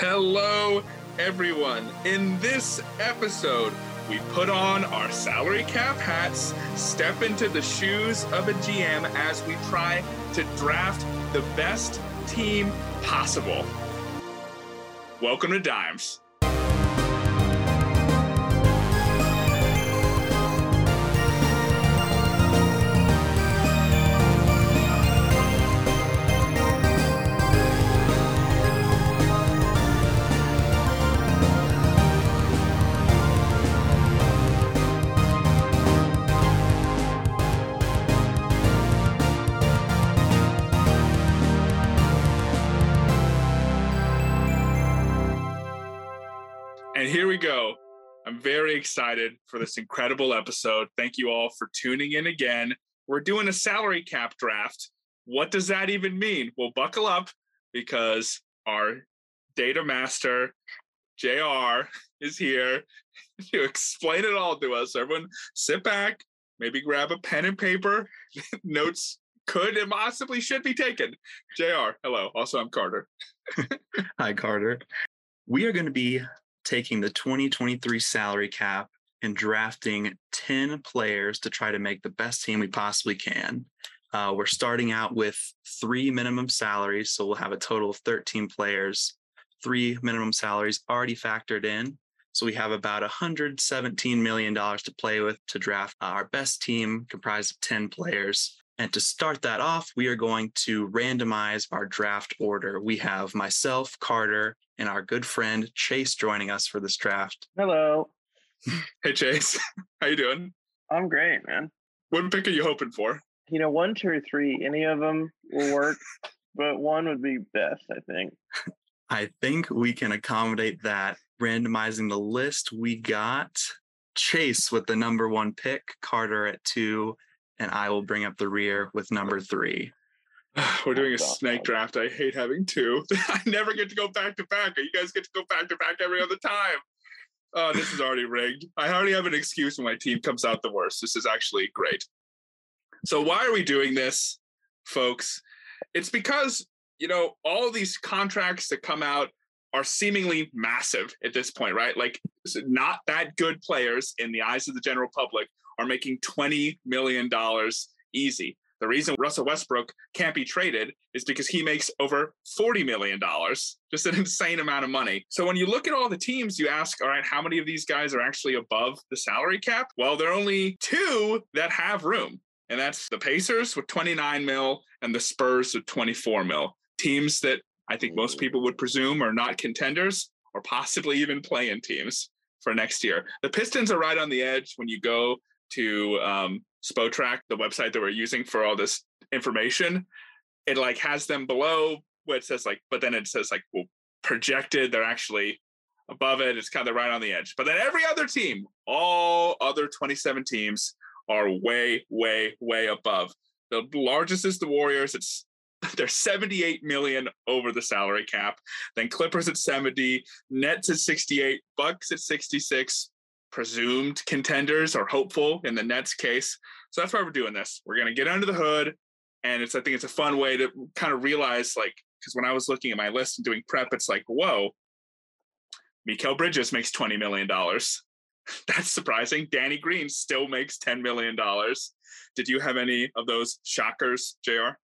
Hello, everyone. In this episode, we put on our salary cap hats, step into the shoes of a GM as we try to draft the best team possible. Welcome to Dimes. Very excited for this incredible episode. Thank you all for tuning in again. We're doing a salary cap draft. What does that even mean? Well, buckle up because our data master, JR, is here to explain it all to us. Everyone, sit back, maybe grab a pen and paper. Notes could and possibly should be taken. JR, hello. Also, I'm Carter. Hi, Carter. We are going to be taking the 2023 salary cap and drafting 10 players to try to make the best team we possibly can. Uh, we're starting out with three minimum salaries, so we'll have a total of 13 players, three minimum salaries already factored in. So we have about $117 million to play with to draft our best team comprised of 10 players. And to start that off, we are going to randomize our draft order. We have myself, Carter, and our good friend Chase joining us for this draft. Hello. Hey, Chase. How you doing? I'm great, man. What pick are you hoping for? You know, one, two, or three, any of them will work, but one would be best, I think. I think we can accommodate that. Randomizing the list, we got Chase with the number one pick, Carter at two, and I will bring up the rear with number three. We're doing a snake draft. I hate having two. I never get to go back to back. You guys get to go back to back every other time. Oh, this is already rigged. I already have an excuse when my team comes out the worst. This is actually great. So, why are we doing this, folks? It's because, you know, all these contracts that come out are seemingly massive at this point, right? Like, not that good players in the eyes of the general public are making $20 million easy. The reason Russell Westbrook can't be traded is because he makes over $40 million, just an insane amount of money. So when you look at all the teams, you ask, all right, how many of these guys are actually above the salary cap? Well, there are only two that have room, and that's the Pacers with 29 mil and the Spurs with 24 mil. Teams that I think most people would presume are not contenders or possibly even playing teams for next year. The Pistons are right on the edge when you go to um, Spotrac, the website that we're using for all this information. It like has them below where it says like, but then it says like, well, projected. They're actually above it. It's kind of right on the edge. But then every other team, all other 27 teams are way, way, way above. The largest is the Warriors. It's they're 78 million over the salary cap. Then Clippers at 70, Nets at 68, Bucks at 66, presumed contenders or hopeful in the Nets case. So that's why we're doing this. We're gonna get under the hood, and it's I think it's a fun way to kind of realize like because when I was looking at my list and doing prep, it's like whoa, Mikal Bridges makes 20 million dollars. That's surprising. Danny Green still makes 10 million dollars. Did you have any of those shockers, Jr?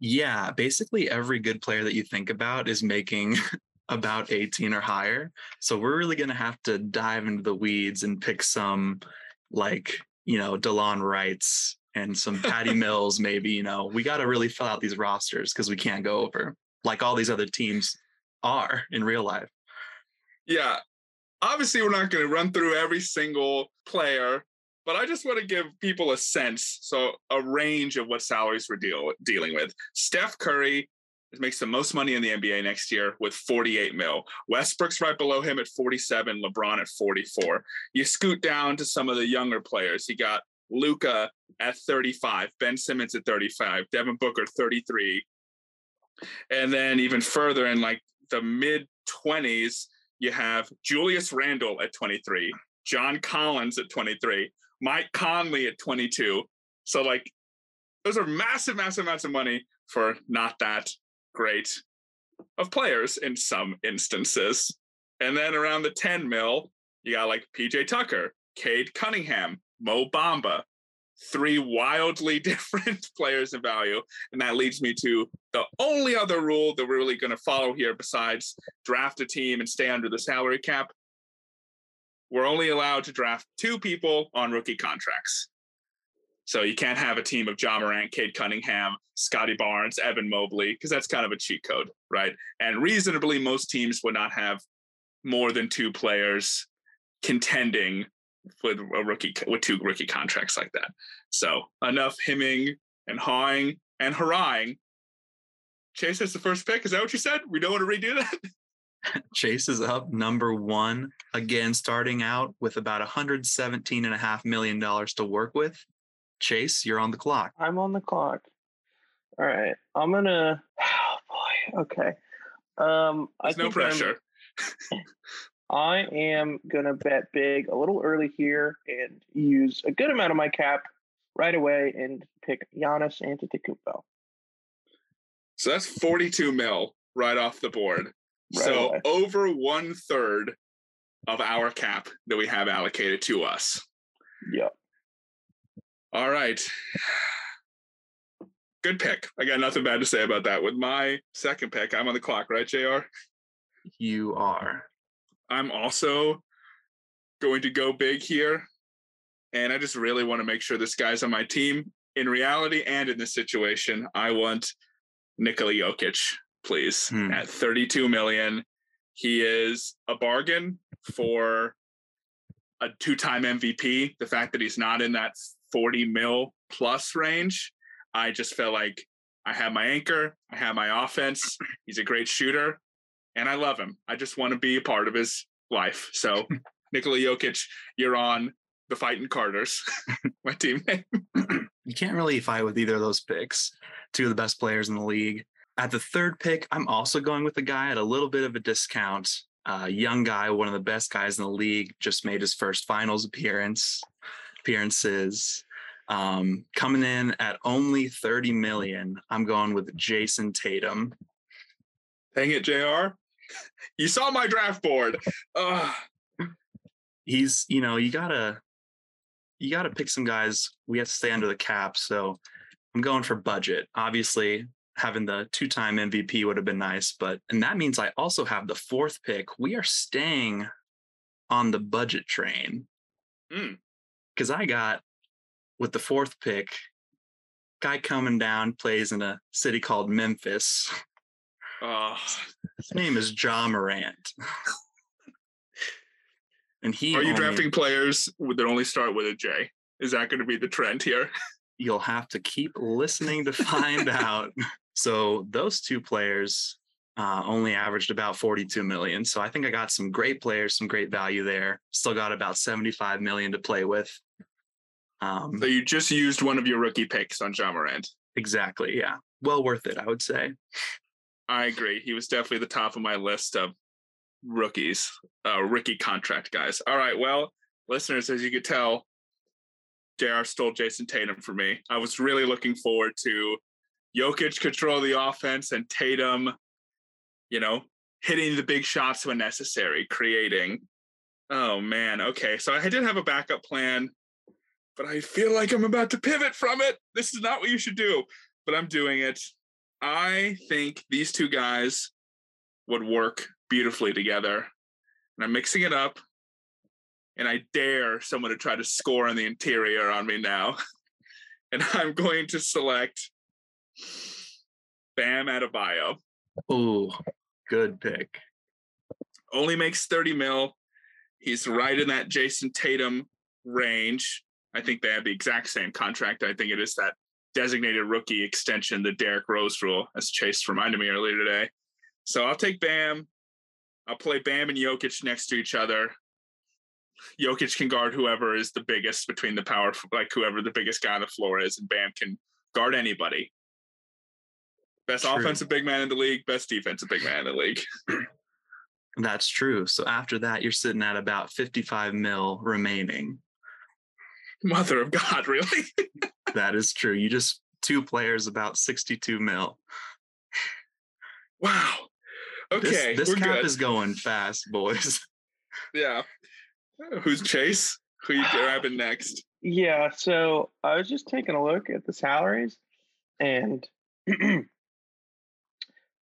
Yeah, basically every good player that you think about is making about 18 or higher. So we're really going to have to dive into the weeds and pick some like, you know, Delon Wrights and some Patty Mills, maybe, you know, we got to really fill out these rosters because we can't go over like all these other teams are in real life. Yeah. Obviously, we're not going to run through every single player, but I just want to give people a sense, so a range of what salaries we're deal, dealing with. Steph Curry makes the most money in the NBA next year with 48 mil. Westbrook's right below him at 47, LeBron at 44. You scoot down to some of the younger players. You got Luka at 35, Ben Simmons at 35, Devin Booker 33. And then even further in like the mid 20s, you have Julius Randle at 23, John Collins at 23, Mike Conley at 22. So like those are massive, massive amounts of money for not that great of players in some instances. And then around the 10 mil, you got like PJ Tucker, Cade Cunningham, Mo Bamba, three wildly different players in value. And that leads me to the only other rule that we're really going to follow here besides draft a team and stay under the salary cap. We're only allowed to draft two people on rookie contracts. So you can't have a team of Ja Morant, Cade Cunningham, Scottie Barnes, Evan Mobley, because that's kind of a cheat code, right? And reasonably, most teams would not have more than two players contending with a rookie with two rookie contracts like that. So enough hemming and hawing and hurrahing. Chase has the first pick. Is that what you said? We don't want to redo that. Chase is up number one again, starting out with about 117 and a half million dollars to work with. Chase, you're on the clock. I'm on the clock. All right. I'm gonna oh boy. Okay. Um There's I no think I'm- pressure. I am gonna bet big a little early here and use a good amount of my cap right away and pick Giannis Antetokounmpo. So that's 42 mil right off the board. Right so away. over one third of our cap that we have allocated to us. Yep. All right. Good pick. I got nothing bad to say about that. With my second pick, I'm on the clock, right, JR? You are. I'm also going to go big here. And I just really want to make sure this guy's on my team. In reality and in this situation, I want Nikola Jokic, please, Hmm. at 32 million. He is a bargain for a two-time MVP. The fact that he's not in that 40 mil plus range, I just felt like I have my anchor, I have my offense. He's a great shooter, and I love him. I just want to be a part of his life. So, Nikola Jokic, you're on the Fighting Carters, my team name. You can't really fight with either of those picks. Two of the best players in the league. At the third pick, I'm also going with a guy at a little bit of a discount. Uh, young guy, one of the best guys in the league, just made his first finals appearance appearances. Um, coming in at only 30 million, I'm going with Jayson Tatum. Dang it, JR. You saw my draft board. Ugh. He's, you know, you gotta you gotta pick some guys. We have to stay under the cap. So I'm going for budget. Obviously, having the two-time MVP would have been nice, but and that means I also have the fourth pick. We are staying on the budget train. Mm. Because I got with the fourth pick, guy coming down plays in a city called Memphis. Ugh. His name is Ja Morant. and he Are you only- drafting players that only start with a J? Is that going to be the trend here? you'll have to keep listening to find out. So those two players uh, only averaged about 42 million. So I think I got some great players, some great value there. Still got about 75 million to play with. Um, So you just used one of your rookie picks on Ja Morant. exactly. Yeah. Well worth it, I would say. I agree. He was definitely the top of my list of rookies, uh, rookie contract guys. All right. Well, listeners, as you could tell, JR stole Jayson Tatum for me. I was really looking forward to Jokic control the offense and Tatum, you know, hitting the big shots when necessary, creating. Oh, man. Okay. So I did have a backup plan, but I feel like I'm about to pivot from it. This is not what you should do, but I'm doing it. I think these two guys would work beautifully together. And I'm mixing it up. And I dare someone to try to score on the interior on me now. And I'm going to select Bam Adebayo. Oh, good pick. Only makes 30 mil. He's right in that Jayson Tatum range. I think they have the exact same contract. I think it is that designated rookie extension, the Derrick Rose rule, as Chase reminded me earlier today. So I'll take Bam. I'll play Bam and Jokic next to each other. Jokic can guard whoever is the biggest between the power, like whoever the biggest guy on the floor is, and Bam can guard anybody. Best True. offensive big man in the league, best defensive big man in the league. That's true. So after that, you're sitting at about 55 mil remaining. Mother of God, really? That is true. You just two players about 62 mil. wow. Okay, this, this we're cap good. is going fast, boys. yeah. Who's Chase? Who you grabbing next? Yeah, so I was just taking a look at the salaries, and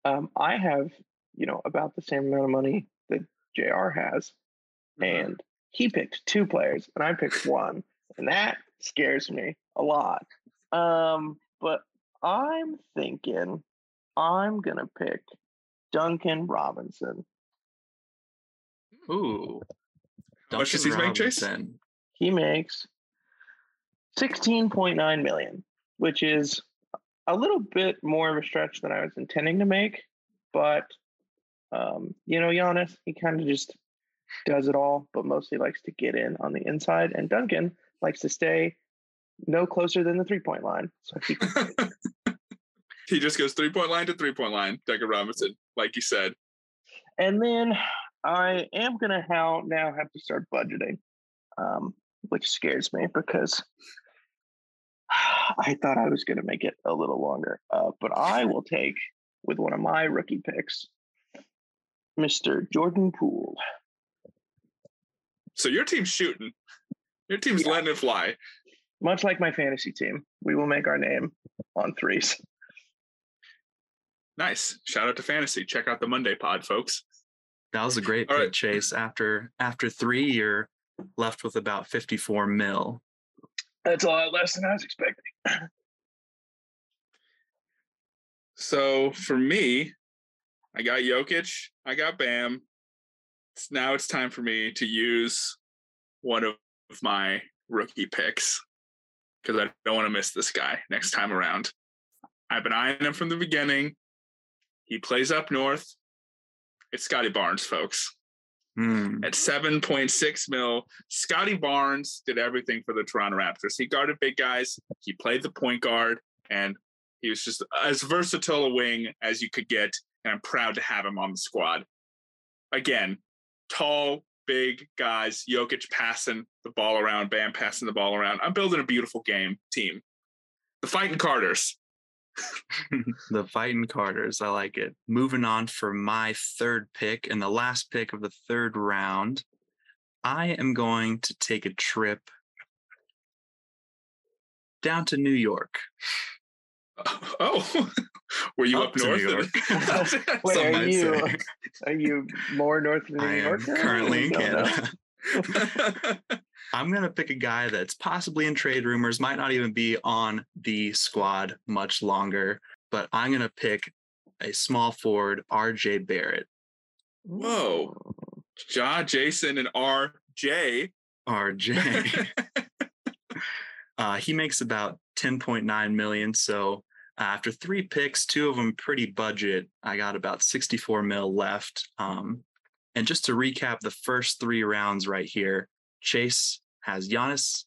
um, I have, you know, about the same amount of money that JR has, Mm-hmm. and he picked two players, and I picked one, and that scares me a lot. Um, but I'm thinking I'm gonna pick Duncan Robinson. Ooh. How much does he make, Chase? He makes 16.9 million, which is a little bit more of a stretch than I was intending to make. But um, you know, Giannis, he kind of just does it all, but mostly likes to get in on the inside. And Duncan likes to stay no closer than the three point line. So he he just goes three point line to three point line, Duncan Robinson, like you said. And then I am gonna how now have to start budgeting, um, which scares me because I thought I was gonna make it a little longer. Uh, but I will take with one of my rookie picks, Mr. Jordan Poole. So your team's shooting. Your team's letting it fly. Much like my fantasy team, we will make our name on threes. Nice. Shout out to fantasy. Check out the Monday pod, folks. That was a great All pick, right. Chase. After after three, you're left with about 54 mil. That's a lot less than I was expecting. So for me, I got Jokic, I got Bam. It's, now it's time for me to use one of my rookie picks because I don't want to miss this guy next time around. I've been eyeing him from the beginning. He plays up north. It's Scottie Barnes, folks. Hmm. At 7.6 mil, Scottie Barnes did everything for the Toronto Raptors. He guarded big guys, he played the point guard, and he was just as versatile a wing as you could get. And I'm proud to have him on the squad. Again, tall, big guys, Jokic passing the ball around, Bam passing the ball around. I'm building a beautiful game team. The fighting Carters. the fighting Carters. I like it. Moving on for my third pick and the last pick of the third round. I am going to take a trip down to New York. Oh, were you Up up, north? New York. Wait, are you say. are you more north than New I am York? currently in I don't know. Canada. I'm going to pick a guy that's possibly in trade rumors, might not even be on the squad much longer, but I'm going to pick a small forward, RJ Barrett. Whoa. Ja, Jayson, and RJ. RJ. uh, he makes about 10.9 million. So after three picks, two of them pretty budget, I got about 64 mil left. Um, and just to recap the first three rounds right here, Chase has Giannis,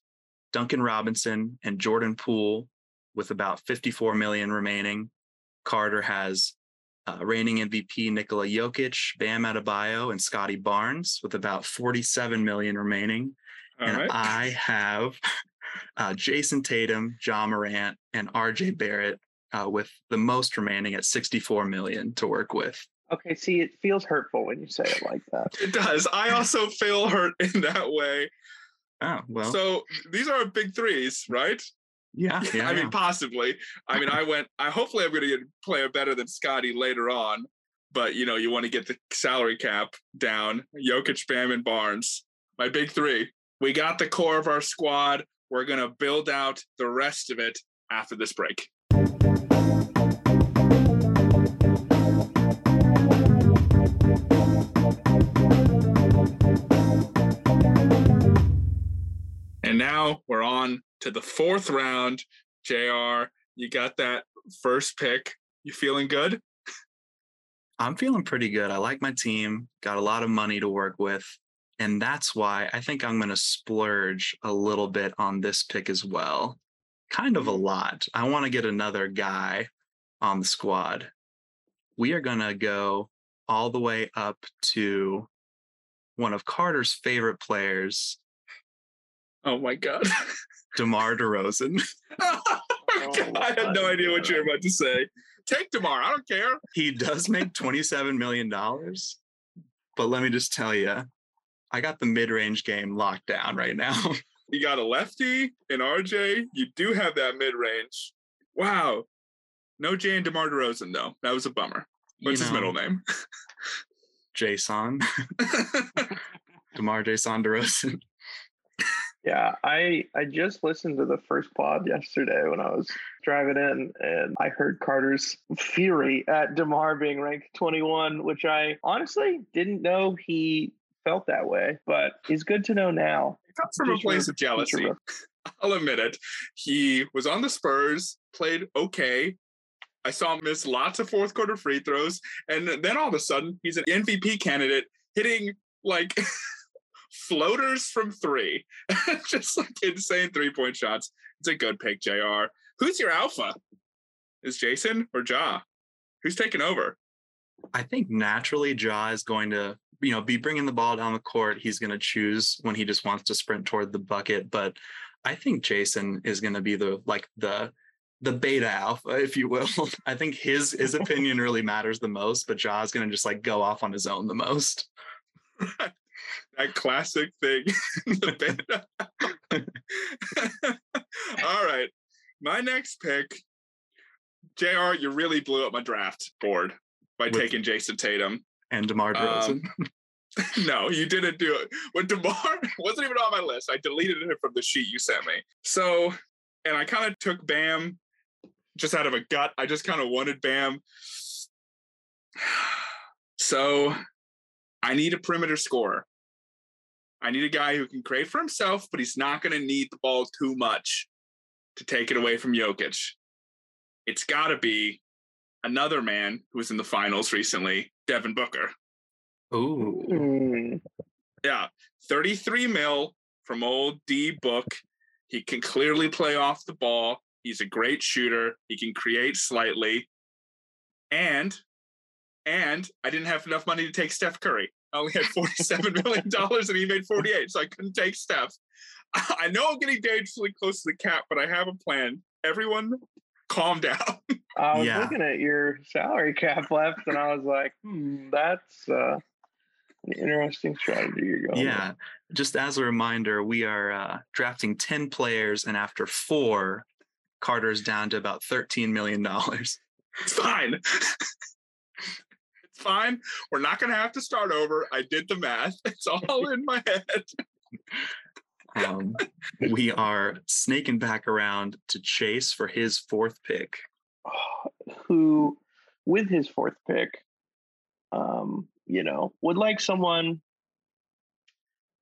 Duncan Robinson, and Jordan Poole with about 54 million remaining. Carter has uh, reigning MVP Nikola Jokic, Bam Adebayo, and Scottie Barnes with about 47 million remaining All and right. I have uh, Jayson Tatum, Ja Morant, and RJ Barrett uh, with the most remaining at 64 million to work with. Okay, see, it feels hurtful when you say it like that. It does. I also feel hurt in that way. Oh well, So these are big threes, right? yeah, yeah. I mean, yeah. possibly. I mean, I went. I hopefully I'm going to get a player better than Scottie later on. But you know, you want to get the salary cap down. Jokic, Bam, and Barnes. My big three. We got the core of our squad. We're going to build out the rest of it after this break. And now we're on to the fourth round. JR, you got that first pick. You feeling good? I'm feeling pretty good. I like my team, got a lot of money to work with. And that's why I think I'm going to splurge a little bit on this pick as well. Kind of a lot. I want to get another guy on the squad. We are going to go all the way up to one of Carter's favorite players, Oh my God. DeMar DeRozan. oh God. I had no idea what you were about to say. take DeMar. I don't care. He does make $27 million. But let me just tell you, I got the mid range game locked down right now. You got a lefty in RJ. You do have that mid range. Wow. No Jay and DeMar DeRozan, though. That was a bummer. What's You his middle name? Jason. DeMar Jason DeRozan. Yeah, I I just listened to the first pod yesterday when I was driving in, and I heard Carter's fury at DeMar being ranked 21, which I honestly didn't know he felt that way, but it's good to know now. It comes from a place of jealousy. I'll admit it. He was on the Spurs, played okay. I saw him miss lots of fourth quarter free throws. And then all of a sudden, he's an MVP candidate hitting like floaters from three. Just like insane three point shots. It's a good pick, JR. Who's your alpha? Is Jayson or Ja? Who's taking over? I think naturally Ja is going to, you know, be bringing the ball down the court. He's going to choose when he just wants to sprint toward the bucket. But I think Jayson is going to be the like the the beta alpha, if you will. I think his his opinion really matters the most, but Ja is going to just like go off on his own the most. that classic thing. the beta. All right. My next pick, JR, you really blew up my draft board by With- taking Jayson Tatum. And DeMar Um, DeRozan. no, you didn't do it. When DeMar wasn't even on my list, I deleted it from the sheet you sent me. So, and I kind of took Bam just out of a gut. I just kind of wanted Bam. So, I need a perimeter scorer. I need a guy who can create for himself, but he's not going to need the ball too much to take it away from Jokic. It's got to be another man who was in the finals recently, Devin Booker. Ooh. Mm, Yeah, 33 mil from old D Book. He can clearly play off the ball. He's a great shooter. He can create slightly. And and I didn't have enough money to take Steph Curry. I only had 47 million dollars and he made 48, so I couldn't take Steph. I know I'm getting dangerously close to the cap, but I have a plan. Everyone calm down. I was Yeah. looking at your salary cap left, and I was like, hmm, that's uh, an interesting strategy you're going. with. Yeah. Just as a reminder, we are uh, drafting 10 players, and after four, Carter's down to about $13 million. It's fine. it's fine. We're not going to have to start over. I did the math. It's all in my head. Um, we are snaking back around to Chase for his fourth pick. who, with his fourth pick, um, you know, would like someone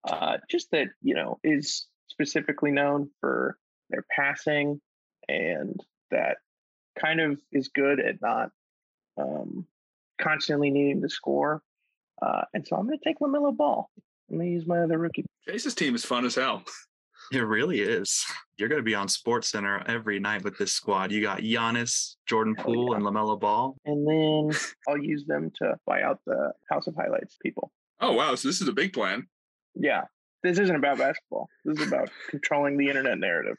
uh, just that, you know, is specifically known for their passing and that kind of is good at not um, constantly needing to score. Uh, and so I'm going to take LaMelo Ball. I'm going to use my other rookie. Chase's team is fun as hell. It really is. You're going to be on Sports Center every night with this squad. You got Giannis, Jordan Hell Poole, yeah. and LaMelo Ball. And then I'll use them to buy out the House of Highlights people. Oh, wow. So this is a big plan. Yeah. This isn't about basketball. This is about controlling the internet narrative.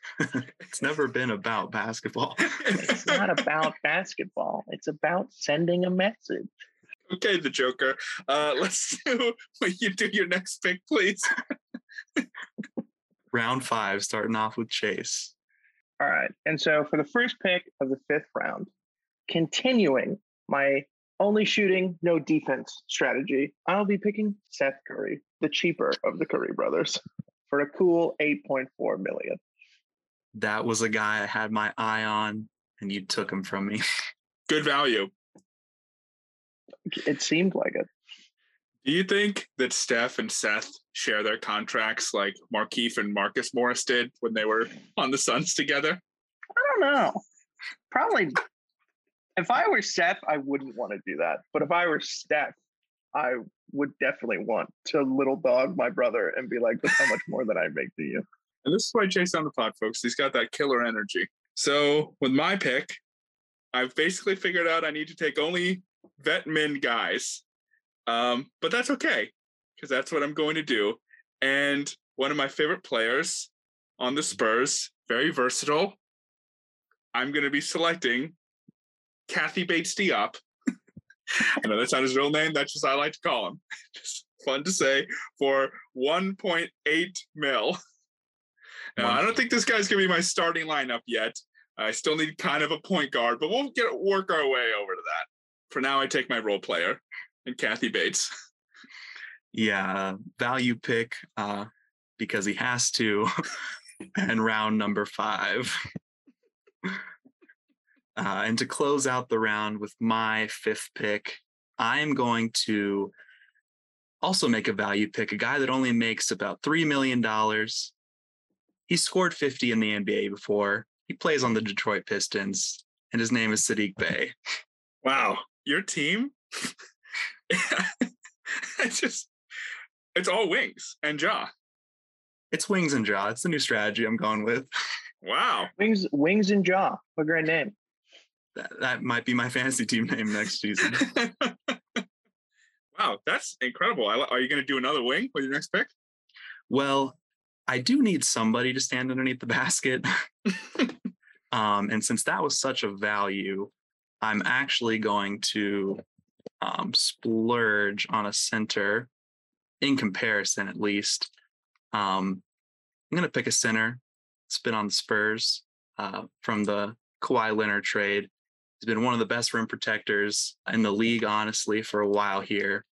It's never been about basketball. It's not about basketball. It's about sending a message. Okay, the Joker. Uh, let's do, will you do your next pick, please? Round five, starting off with Chase. All right. And so for the first pick of the fifth round, continuing my only shooting, no defense strategy, I'll be picking Seth Curry, the cheaper of the Curry brothers, for a cool 8.4 million. That was a guy I had my eye on, and you took him from me. Good value. It seemed like it. Do you think that Steph and Seth share their contracts like Markieff and Marcus Morris did when they were on the Suns together? I don't know. Probably. If I were Seth, I wouldn't want to do that. But if I were Steph, I would definitely want to little dog my brother and be like, "Look how much more than I make to you." And this is why Chase on the pod, folks. He's got that killer energy. So with my pick, I've basically figured out I need to take only vet men guys. Um, but that's okay, because that's what I'm going to do. And one of my favorite players on the Spurs, very versatile. I'm going to be selecting Kathy Bates Diop. I know that's not his real name. That's just I like to call him. Just fun to say for 1.8 mil. Now, I don't think this guy's gonna be my starting lineup yet. I still need kind of a point guard, but we'll get work our way over to that. For now, I take my role player and Kathy Bates. Yeah, value pick uh, because he has to, and round number five. Uh, and to close out the round with my fifth pick, I'm going to also make a value pick, a guy that only makes about $3 million. He scored 50 in the NBA before. He plays on the Detroit Pistons, and his name is Saddiq Bey. Wow, your team? it's just, it's all wings and jaw. It's Wings and Jaw. It's the new strategy I'm going with. Wow. Wings, wings and jaw. What a great name. That, that might be my fantasy team name next season. wow, that's incredible. I, are you going to do another wing with your next pick? Well, I do need somebody to stand underneath the basket. um, and since that was such a value, I'm actually going to um, splurge on a center in comparison, at least. Um, I'm going to pick a center. It's been on the Spurs uh, from the Kawhi Leonard trade. He's been one of the best rim protectors in the league, honestly, for a while here.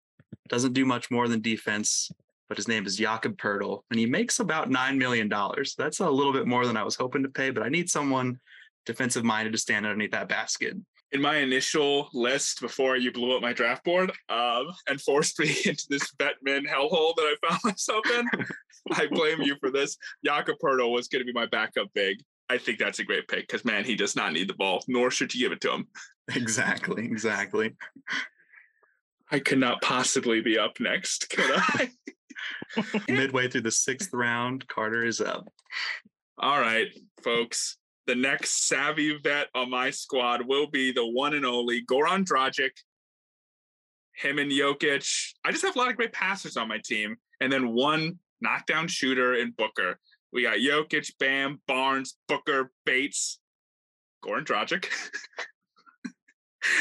Doesn't do much more than defense, but his name is Jakob Poeltl, and he makes about $9 million. That's a little bit more than I was hoping to pay, but I need someone defensive minded to stand underneath that basket. In my initial list before you blew up my draft board um, and forced me into this Batman hellhole that I found myself in, I blame you for this. Jakob Poeltl was going to be my backup big. I think that's a great pick because, man, he does not need the ball, nor should you give it to him. Exactly, exactly. I could not possibly be up next, could I? Midway through the sixth round, Carter is up. All right, folks. The next savvy vet on my squad will be the one and only Goran Dragic. Him and Jokic. I just have a lot of great passers on my team, and then one knockdown shooter in Booker. We got Jokic, Bam, Barnes, Booker, Bates, Goran Dragic.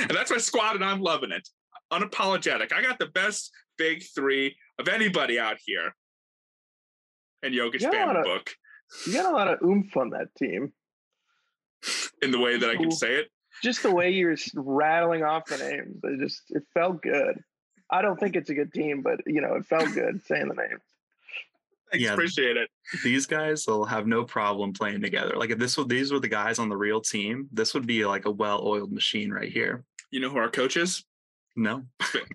and that's my squad, and I'm loving it. Unapologetic. I got the best big three of anybody out here. And Jokic, Bam, and Book You got a lot of oomph on that team. in the way that I can say it. Just the way you were s- rattling off the names, it just it felt good. I don't think it's a good team, but you know, it felt good saying the names. Thanks, Yeah. appreciate it. These guys will have no problem playing together. Like if this were these were the guys on the real team, this would be like a well-oiled machine right here. You know who our coach is? No.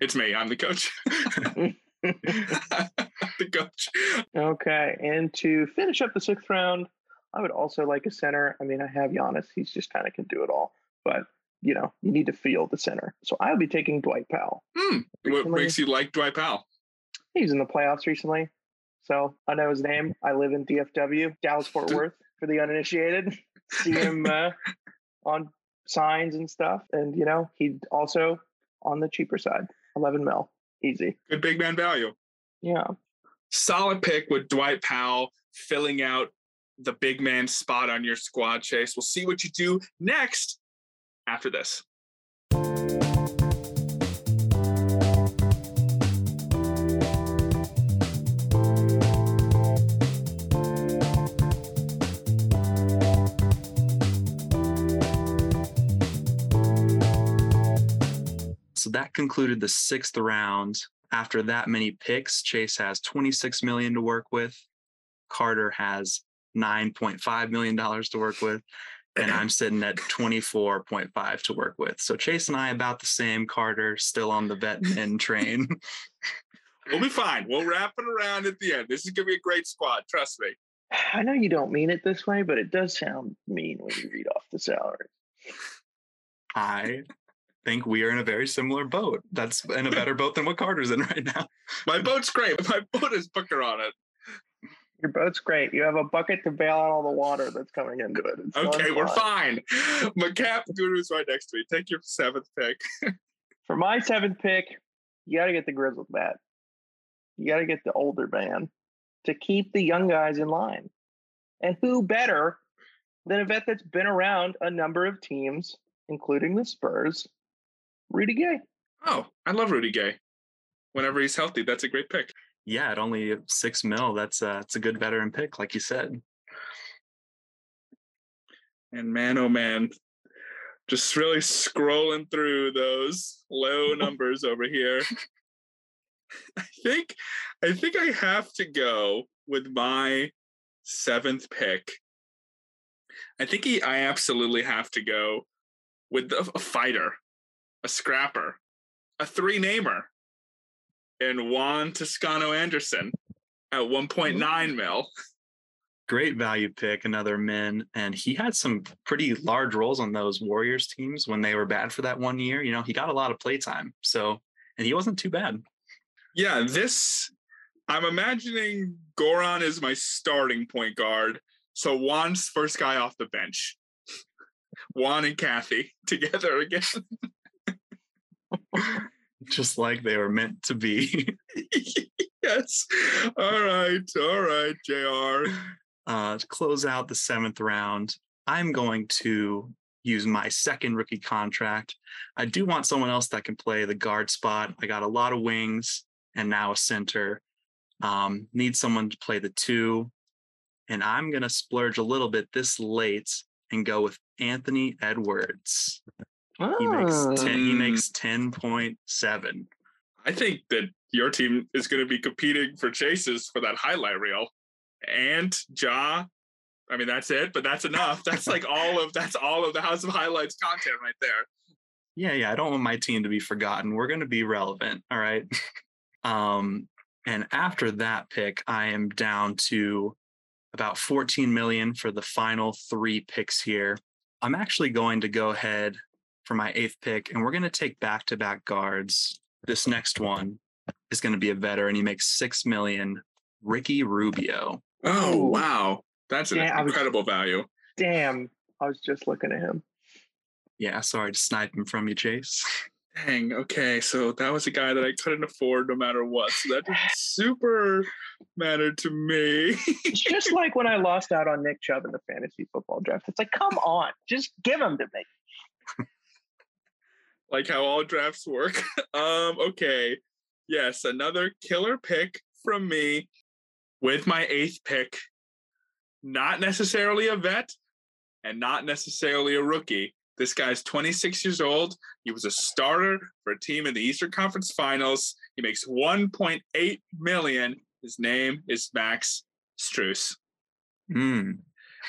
It's me. I'm the coach. the coach. Okay, and to finish up the sixth round, I would also like a center. I mean, I have Giannis; he's just kind of can do it all. But you know, you need to feel the center. So I'll be taking Dwight Powell. Hmm. What makes you like Dwight Powell? He's in the playoffs recently, so I know his name. I live in DFW, Dallas Fort Worth, for the uninitiated. See him uh, on signs and stuff, and you know, he also on the cheaper side, eleven mil, easy. Good big man value. Yeah. Solid pick with Dwight Powell filling out the big man spot on your squad, Chase. We'll see what you do next after this. So that concluded the sixth round. After that many picks, Chase has 26 million to work with. Carter has 9.5 million dollars to work with. And I'm sitting at 24.5 to work with. So Chase and I about the same. Carter still on the vet men train. We'll be fine. We'll wrap it around at the end. This is going to be a great squad. Trust me. I know you don't mean it this way, but it does sound mean when you read off the salary. I think we are in a very similar boat. That's in a better boat than what Carter's in right now. My boat's great. My boat is Booker on it. Your boat's great. You have a bucket to bail out all the water that's coming into it. It's Okay, we're fine. fine. McCap Guru's right next to me. Take your seventh pick. For my seventh pick, you got to get the Grizzled bat. You got to get the older man to keep the young guys in line. And who better than a vet that's been around a number of teams including the Spurs, Rudy Gay. Oh, I love Rudy Gay. Whenever he's healthy, that's a great pick. Yeah, at only six mil, that's a, that's a good veteran pick, like you said. And man, oh man, just really scrolling through those low numbers over here. I think I think I have to go with my seventh pick. I think he, I absolutely have to go with a, a fighter, a scrapper, a three namer, and Juan Toscano Anderson at 1.9 mil. Great value pick, another min. And he had some pretty large roles on those Warriors teams when they were bad for that one year. You know, he got a lot of play time. So, and he wasn't too bad. Yeah, this I'm imagining Goran is my starting point guard. So Juan's first guy off the bench. Juan and Kathy together again. Just like they were meant to be. yes. All right. All right, JR. Uh, to close out the seventh round, I'm going to use my second rookie contract. I do want someone else that can play the guard spot. I got a lot of wings and now a center. Um, need someone to play the two. And I'm going to splurge a little bit this late and go with Anthony Edwards. He makes 10, he Ah. makes 10.7. I think that your team is going to be competing for chases for that highlight reel. And Ja, I mean that's it, but that's enough. That's like all of that's all of the House of Highlights content right there. Yeah, yeah. I don't want my team to be forgotten. We're going to be relevant. All right. um, and after that pick, I am down to about 14 million for the final three picks here. I'm actually going to go ahead for my eighth pick, and we're going to take back to back guards. This next one is going to be a veteran. He makes six million. Ricky Rubio. Oh wow, that's an Yeah, I was- incredible value. Damn. I was just looking at him. Yeah, sorry to snipe him from you, Chase. Dang. Okay, so that was a guy that I couldn't afford no matter what. So that didn't super matter to me. It's just like when I lost out on Nick Chubb in the fantasy football draft. It's like, come on, just give him to me. Like how all drafts work. um, okay. Yes, another killer pick from me with my eighth pick. Not necessarily a vet and not necessarily a rookie. This guy's 26 years old. He was a starter for a team in the Eastern Conference Finals. He makes 1.8 million. His name is Max Strus. Mm,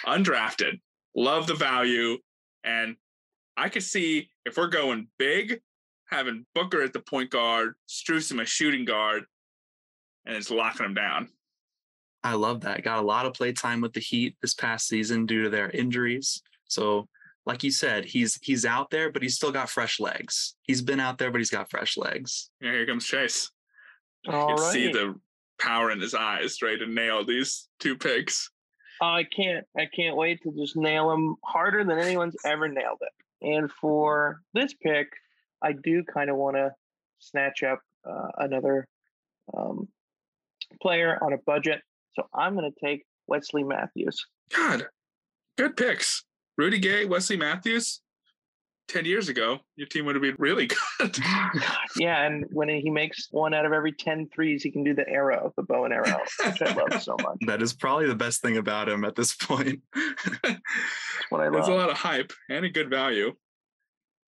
Undrafted. Love the value. And I could see if we're going big, having Booker at the point guard, Strus in my shooting guard, and it's locking him down. I love that. Got a lot of play time with the Heat this past season due to their injuries. So, like you said, he's he's out there, but he's still got fresh legs. He's been out there, but he's got fresh legs. Yeah, here comes Chase. All you can right. see the power in his eyes, right? To nail these two picks. I can't. I can't wait to just nail him harder than anyone's ever nailed it. And for this pick, I do kind of want to snatch up uh, another um, player on a budget. So I'm going to take Wesley Matthews. God, good picks. Rudy Gay, Wesley Matthews. 10 years ago, your team would have been really good. Yeah, and when he makes one out of every 10 threes, he can do the arrow, the bow and arrow, which I love so much. That is probably the best thing about him at this point. That's what I love. There's a lot of hype and a good value.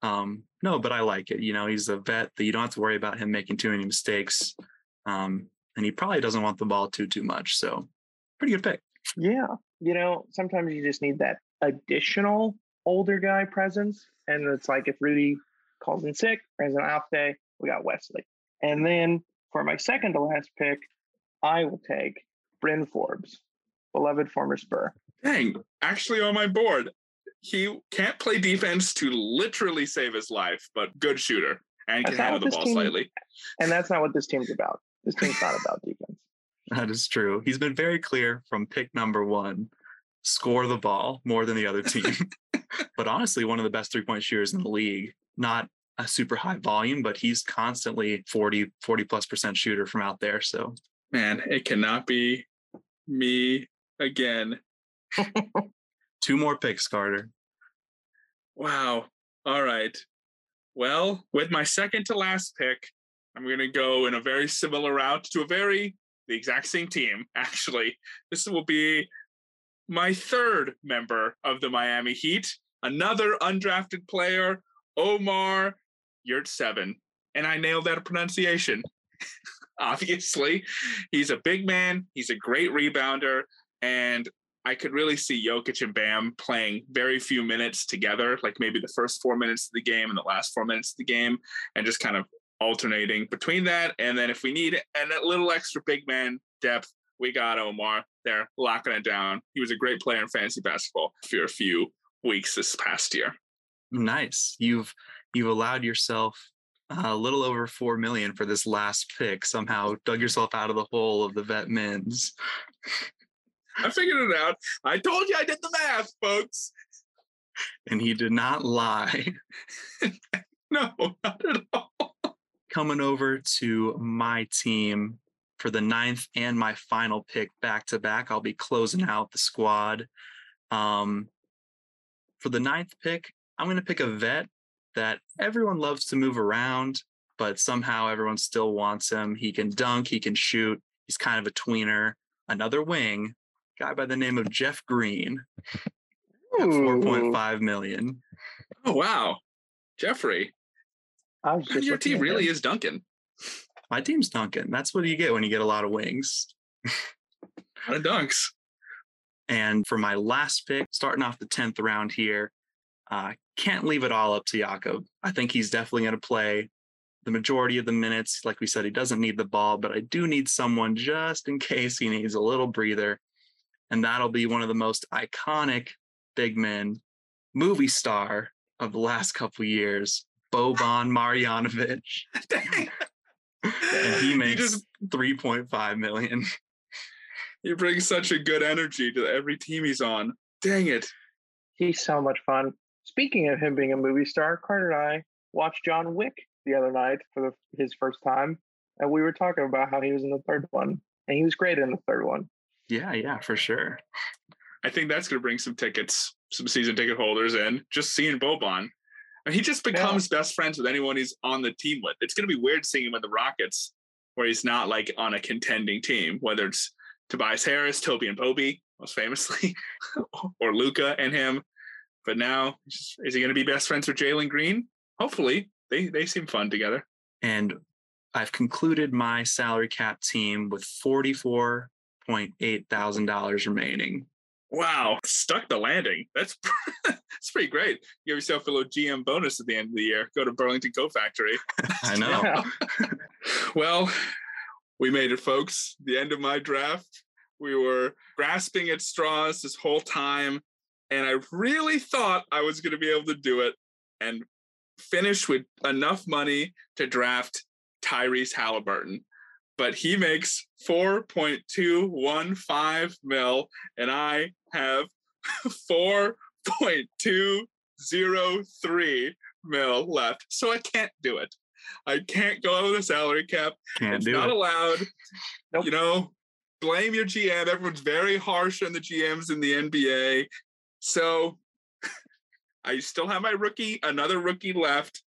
um, no, but I like it. You know, he's a vet that you don't have to worry about him making too many mistakes. Um, and he probably doesn't want the ball too too much. So, pretty good pick. Yeah. You know, sometimes you just need that additional older guy presence. And it's like if Rudy calls in sick or has an off day, we got Wesley. And then for my second to last pick, I will take Bryn Forbes, beloved former Spur. Dang, actually on my board. He can't play defense to literally save his life, but good shooter and can That's not handle the ball team- slightly. And that's not what this team's about. This team's not about defense. That is true. He's been very clear from pick number one score the ball more than the other team. but honestly, one of the best three point shooters in the league. Not a super high volume, but he's constantly 40, 40 plus percent shooter from out there. So Man, it cannot be me again. two more picks, Carter. Wow. All right. Well, with my second to last pick, I'm going to go in a very similar route to a very, the exact same team, actually. This will be my third member of the Miami Heat, another undrafted player, Omar Yurtseven. And I nailed that pronunciation. Obviously, he's a big man, he's a great rebounder, and I could really see Jokic and Bam playing very few minutes together, like maybe the first four minutes of the game and the last four minutes of the game, and just kind of alternating between that. And then if we need and a little extra big man depth, we got Omar there locking it down. He was a great player in fantasy basketball for a few weeks this past year. Nice. You've you've allowed yourself uh, a little over four million for this last pick. Somehow dug yourself out of the hole of the vet mins. I figured it out. I told you I did the math, folks. And he did not lie. no, not at all. Coming over to my team for the ninth and my final pick back to back. I'll be closing out the squad. Um, for the ninth pick, I'm going to pick a vet that everyone loves to move around, but somehow everyone still wants him. He can dunk, he can shoot. He's kind of a tweener. Another wing, guy by the name of Jeff Green at 4.5 million. Oh wow. Jeffrey. I was just Your team really is Duncan. My team's Duncan. That's what you get when you get a lot of wings. A lot of dunks. And for my last pick, starting off the 10th round here, uh, can't leave it all up to Jakob. I think he's definitely going to play the majority of the minutes. Like we said, he doesn't need the ball, but I do need someone just in case he needs a little breather. And that'll be one of the most iconic big men, movie star of the last couple years, Boban Marjanovic. Dang. And he You makes just 3.5 million. He brings such a good energy to every team he's on. Dang it. He's so much fun. Speaking of him being a movie star, Carter and I watched John Wick the other night for the, his first time, and we were talking about how he was in the third one, and he was great in the third one. Yeah, yeah, for sure. I think that's going to bring some tickets, some season ticket holders in. Just seeing Boban, and he just becomes best friends with anyone he's on the team with. It's going to be weird seeing him with the Rockets, where he's not like on a contending team. Whether it's Tobias Harris, Toby and Bobby, most famously, or Luca and him. But now, is he going to be best friends with Jalen Green? Hopefully, they they seem fun together. And I've concluded my salary cap team with $44.8 thousand remaining. Wow, stuck the landing. That's that's pretty great. Give yourself a little GM bonus at the end of the year. Go to Burlington Coat Factory. I know. Well, we made it, folks. The end of my draft. We were grasping at straws this whole time, and I really thought I was going to be able to do it and finish with enough money to draft Tyrese Halliburton. But he makes 4.215 mil, and I have 4.203 mil left. So I can't do it. I can't go over the salary cap. Can't it's do not it. allowed. Nope. You know, blame your GM. Everyone's very harsh on the GMs in the NBA. So I still have my rookie, another rookie left.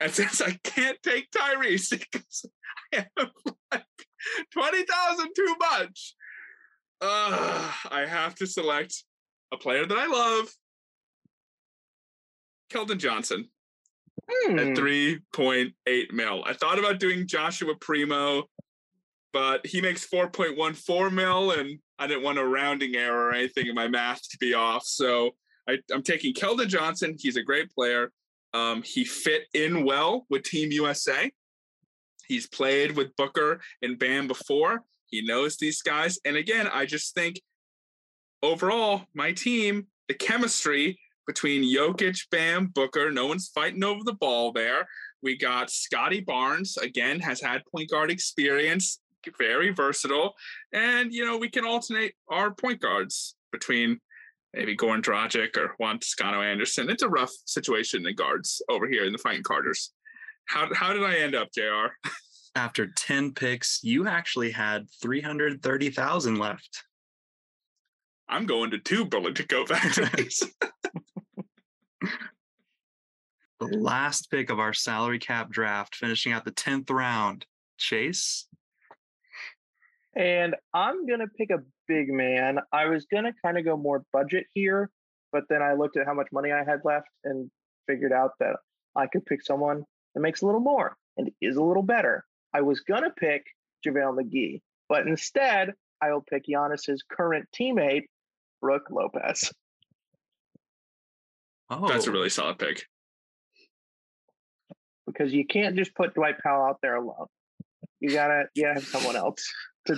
And since I can't take Tyrese because I have like 20,000 too much, uh, I have to select a player that I love, Keldon Johnson Hmm. at 3.8 mil. I thought about doing Joshua Primo, but he makes 4.14 mil, and I didn't want a rounding error or anything in my math to be off. So I, I'm taking Keldon Johnson. He's a great player. Um, he fit in well with Team USA. He's played with Booker and Bam before. He knows these guys. And again, I just think overall, my team, the chemistry between Jokic, Bam, Booker, no one's fighting over the ball there. We got Scottie Barnes, again, has had point guard experience, very versatile. And, you know, we can alternate our point guards between maybe Goran Dragic or Juan Toscano Anderson. It's a rough situation in the guards over here in the Fighting Carters. How, how did I end up, JR? After 10 picks, you actually had 330,000 left. I'm going to two Burlington Coat Factories. the last pick of our salary cap draft, finishing out the 10th round. Chase? And I'm going to pick a big man. I was going to kind of go more budget here, but then I looked at how much money I had left and figured out that I could pick someone that makes a little more and is a little better. I was going to pick JaVale McGee, but instead, I will pick Giannis's current teammate, Brook Lopez. Oh, That's a oh. really solid pick. Because you can't just put Dwight Powell out there alone. You gotta you gotta have someone else to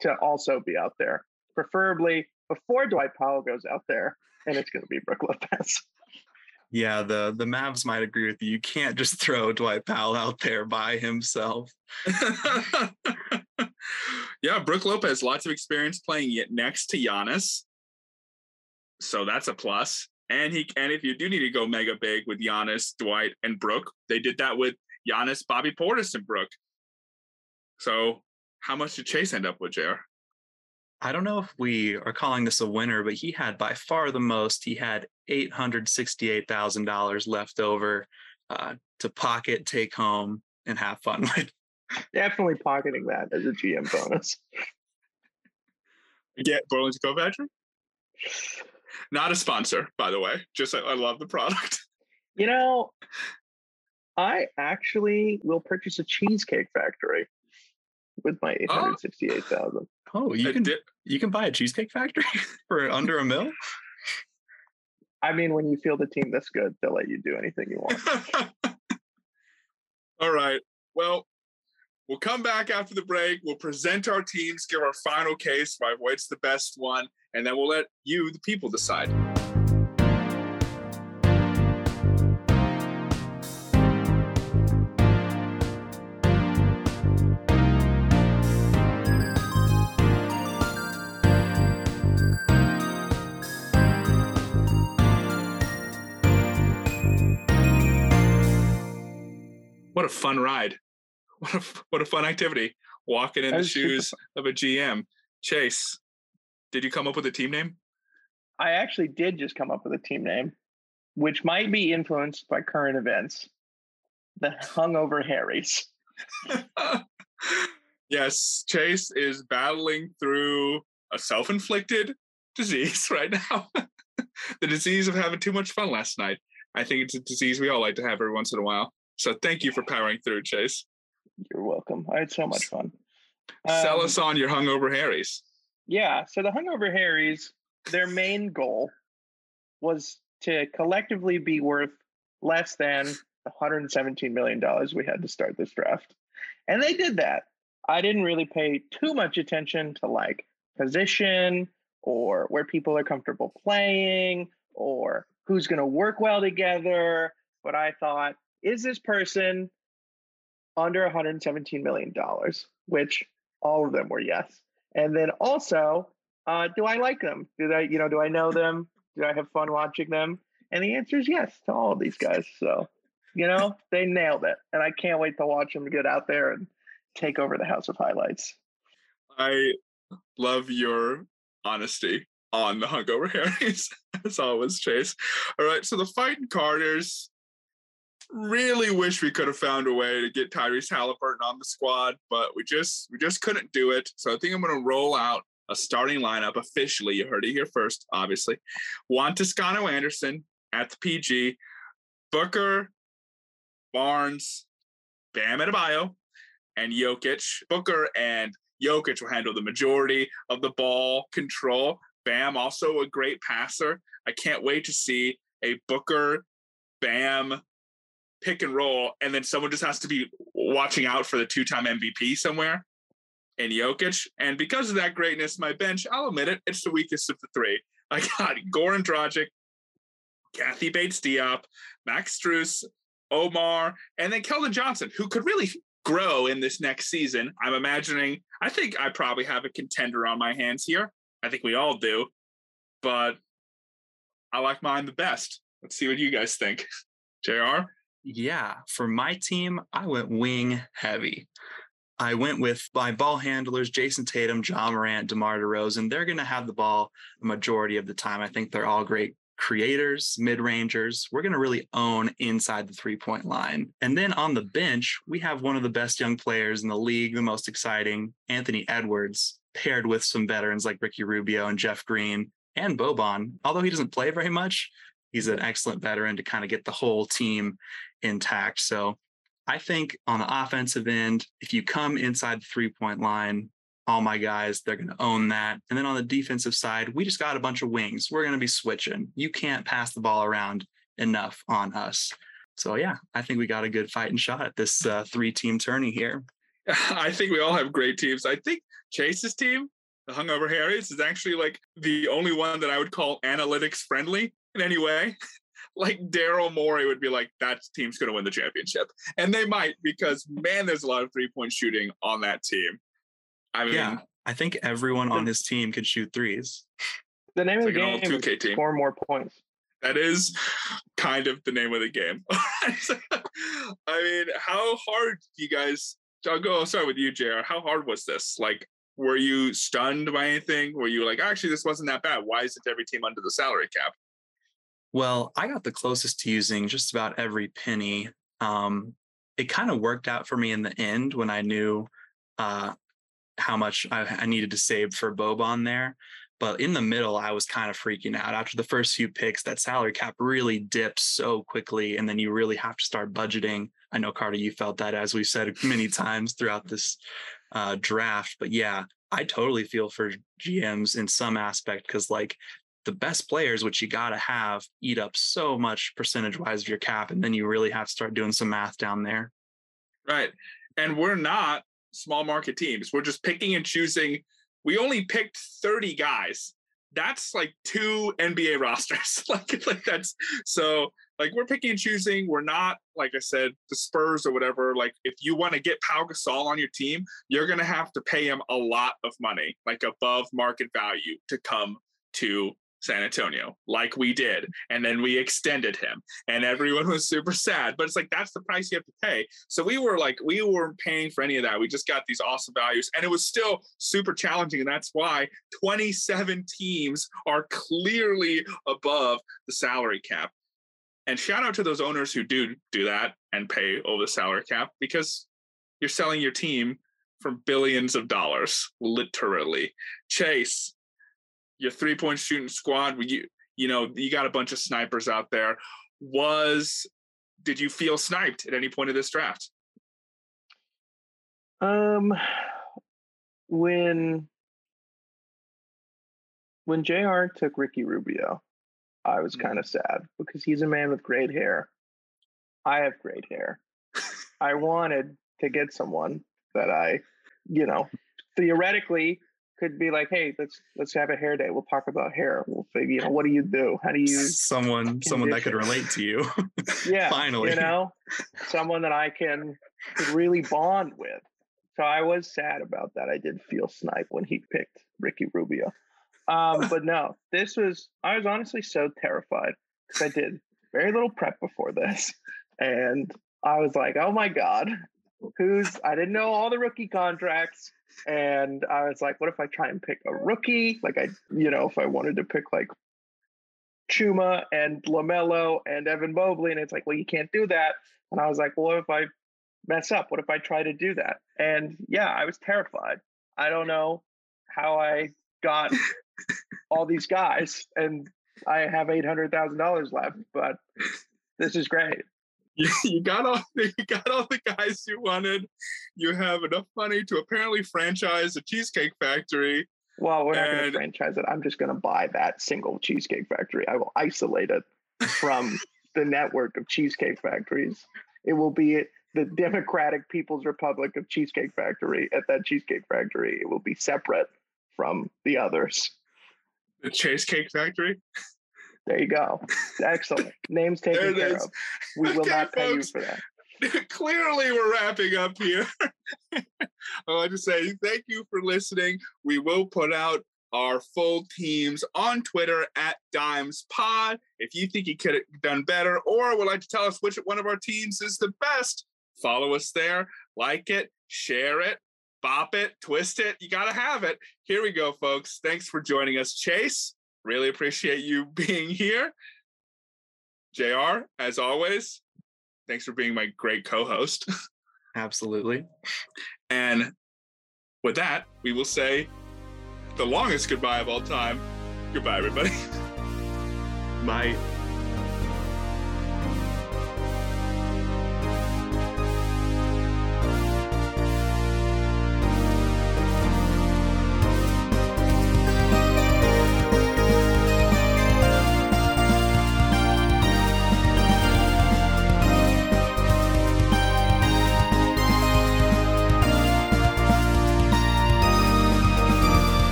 to also be out there. Preferably before Dwight Powell goes out there, and it's gonna be Brook Lopez. Yeah, the the Mavs might agree with you. You can't just throw Dwight Powell out there by himself. yeah, Brook Lopez, lots of experience playing it next to Giannis. So that's a plus. And he and if you do need to go mega big with Giannis, Dwight, and Brook, they did that with Giannis, Bobby Portis, and Brook. So how much did Chase end up with, JR? I don't know if we are calling this a winner, but he had by far the most. He had eight hundred sixty-eight thousand dollars left over uh, to pocket, take home, and have fun with. Definitely pocketing that as a GM bonus. Get Burlington Coat Factory? Not a sponsor, by the way. Just I, I love the product. You know, I actually will purchase a cheesecake factory with my oh. eight hundred sixty-eight thousand. Oh, you I can did- you can buy a cheesecake factory for under a mill. I mean, when you feel the team this good, they'll let you do anything you want. All right. Well, we'll come back after the break. We'll present our teams, give our final case why White's the best one, and then we'll let you, the people, decide. What a fun ride. What a, what a fun activity. Walking in the shoes of a GM. Chase, did you come up with a team name? I actually did just come up with a team name, which might be influenced by current events. The Hungover Harrys. yes, Chase is battling through a self inflicted disease right now. the disease of having too much fun last night. I think it's a disease we all like to have every once in a while. So thank you for powering through, Chase. You're welcome. I had so much fun. Sell Um, us on your hungover Harrys. Yeah. So the Hungover Harrys, their main goal was to collectively be worth less than the $117 million we had to start this draft. And they did that. I didn't really pay too much attention to like position or where people are comfortable playing or who's going to work well together. But I thought, is this person under 117 million dollars? Which all of them were yes. And then also, uh, do I like them? Do I, you know, do I know them? Do I have fun watching them? And the answer is yes to all of these guys. So, you know, they nailed it, and I can't wait to watch them get out there and take over the House of Highlights. I love your honesty on the hungover Harrys, as always, Chase. All right, so the fighting Carters really wish we could have found a way to get Tyrese Halliburton on the squad, but we just we just couldn't do it. So I think I'm going to roll out a starting lineup officially. You heard it here first, obviously. Juan Toscano Anderson at the PG, Booker, Barnes, Bam Adebayo, and Jokic. Booker and Jokic will handle the majority of the ball control. Bam, also a great passer. I can't wait to see a Booker, Bam pick and roll, and then someone just has to be watching out for the two time MVP somewhere in Jokic. And because of that greatness, my bench, I'll admit it, it's the weakest of the three. I got Goran Dragic, Keita Bates Diop, Max Strus, Omar, and then Keldon Johnson, who could really grow in this next season. I'm imagining, I think I probably have a contender on my hands here. I think we all do, but I like mine the best. Let's see what you guys think. JR? Yeah, for my team, I went wing heavy. I went with my ball handlers, Jayson Tatum, Ja Morant, DeMar DeRozan. They're going to have the ball a majority of the time. I think they're all great creators, mid rangers. We're going to really own inside the three point line. And then on the bench, we have one of the best young players in the league, the most exciting, Anthony Edwards, paired with some veterans like Ricky Rubio and Jeff Green and Boban. Although he doesn't play very much, he's an excellent veteran to kind of get the whole team intact. So I think on the offensive end, if you come inside the three point line, all my guys, they're going to own that. And then on the defensive side, we just got a bunch of wings. We're going to be switching. You can't pass the ball around enough on us. So, yeah, I think we got a good fight and shot at this uh, three team tourney here. I think we all have great teams. I think Chase's team, the Hungover Harriers, is actually like the only one that I would call analytics friendly in any way. like Daryl Morey would be like, that team's going to win the championship. And they might because, man, there's a lot of three point shooting on that team. I mean, yeah, I think everyone on his team can shoot threes. The name of the game is team. score more points. That is kind of the name of the game. I mean, how hard you guys? I'll go. I'll start with you, Jr. How hard was this? Like, were you stunned by anything? Were you like, actually, this wasn't that bad? Why is it every team under the salary cap? Well, I got the closest to using just about every penny. Um, it kind of worked out for me in the end when I knew uh, how much I, I needed to save for Boban there. But in the middle, I was kind of freaking out. After the first few picks, that salary cap really dipped so quickly. And then you really have to start budgeting. I know, Carter, you felt that as we've said many times throughout this uh, draft. But yeah, I totally feel for GMs in some aspect because, like, the best players, which you got to have, eat up so much percentage wise of your cap. And then you really have to start doing some math down there. Right. And we're not small market teams. We're just picking and choosing. We only picked 30 guys. That's like two NBA rosters. like, like that's so like we're picking and choosing. We're not, like I said, the Spurs or whatever. Like if you want to get Pau Gasol on your team, you're gonna have to pay him a lot of money, like above market value, to come to San Antonio, like we did. And then we extended him, and everyone was super sad. But it's like, that's the price you have to pay. So we were like, we weren't paying for any of that. We just got these awesome values, and it was still super challenging. And that's why 27 teams are clearly above the salary cap. And shout out to those owners who do do that and pay over the salary cap because you're selling your team for billions of dollars, literally. Chase, your three point shooting squad, you you know you got a bunch of snipers out there. Was did you feel sniped at any point of this draft? Um, when when Jr. took Ricky Rubio, I was mm. kind of sad because he's a man with great hair. I have great hair. I wanted to get someone that I, you know, theoretically could be like, hey, let's let's have a hair day. We'll talk about hair. We'll figure, you know, what do you do? How do you someone condition? someone that could relate to you? yeah, finally, you know, someone that I can could really bond with. So I was sad about that. I did feel snipe when he picked Ricky Rubio. Um, but no, this was I was honestly so terrified because I did very little prep before this, and I was like, oh my god, who's I didn't know all the rookie contracts and I was like, what if I try and pick a rookie? Like I, you know, if I wanted to pick like Chuma and LaMelo and Evan Mobley, and it's like, well, you can't do that. And I was like, well, what if I mess up? What if I try to do that? And yeah, I was terrified. I don't know how I got all these guys, and I have eight hundred thousand dollars left, but this is great. You, you got all the, you got all the guys you wanted. You have enough money to apparently franchise a cheesecake factory. Well, we're not going to franchise it. I'm just going to buy that single cheesecake factory. I will isolate it from the network of cheesecake factories. It will be the Democratic People's Republic of Cheesecake Factory at that cheesecake factory. It will be separate from the others. The Cheesecake Factory? There you go. Excellent. Names taken care of. We will okay, not pay folks, you for that. Clearly, we're wrapping up here. I want to say thank you for listening. We will put out our full teams on Twitter at Dimes Pod. If you think you could have done better or would like to tell us which one of our teams is the best, follow us there, like it, share it, bop it, twist it. You got to have it. Here we go, folks. Thanks for joining us, Chase. Really appreciate you being here. JR, as always, thanks for being my great co host. Absolutely. And with that, we will say the longest goodbye of all time. Goodbye, everybody. Bye.